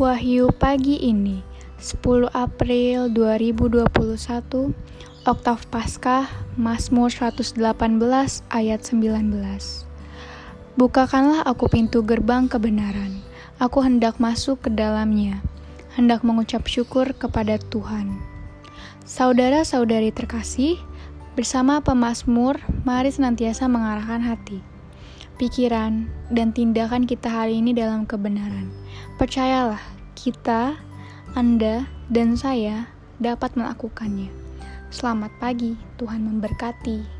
Wahyu pagi ini, 10 April 2021, Oktav Paskah, Mazmur 118 ayat 19. Bukakanlah aku pintu gerbang kebenaran. Aku hendak masuk ke dalamnya, hendak mengucap syukur kepada Tuhan. Saudara-saudari terkasih, bersama pemazmur, mari senantiasa mengarahkan hati, pikiran, dan tindakan kita hari ini dalam kebenaran. Percayalah, kita, Anda, dan saya dapat melakukannya. Selamat pagi, Tuhan memberkati.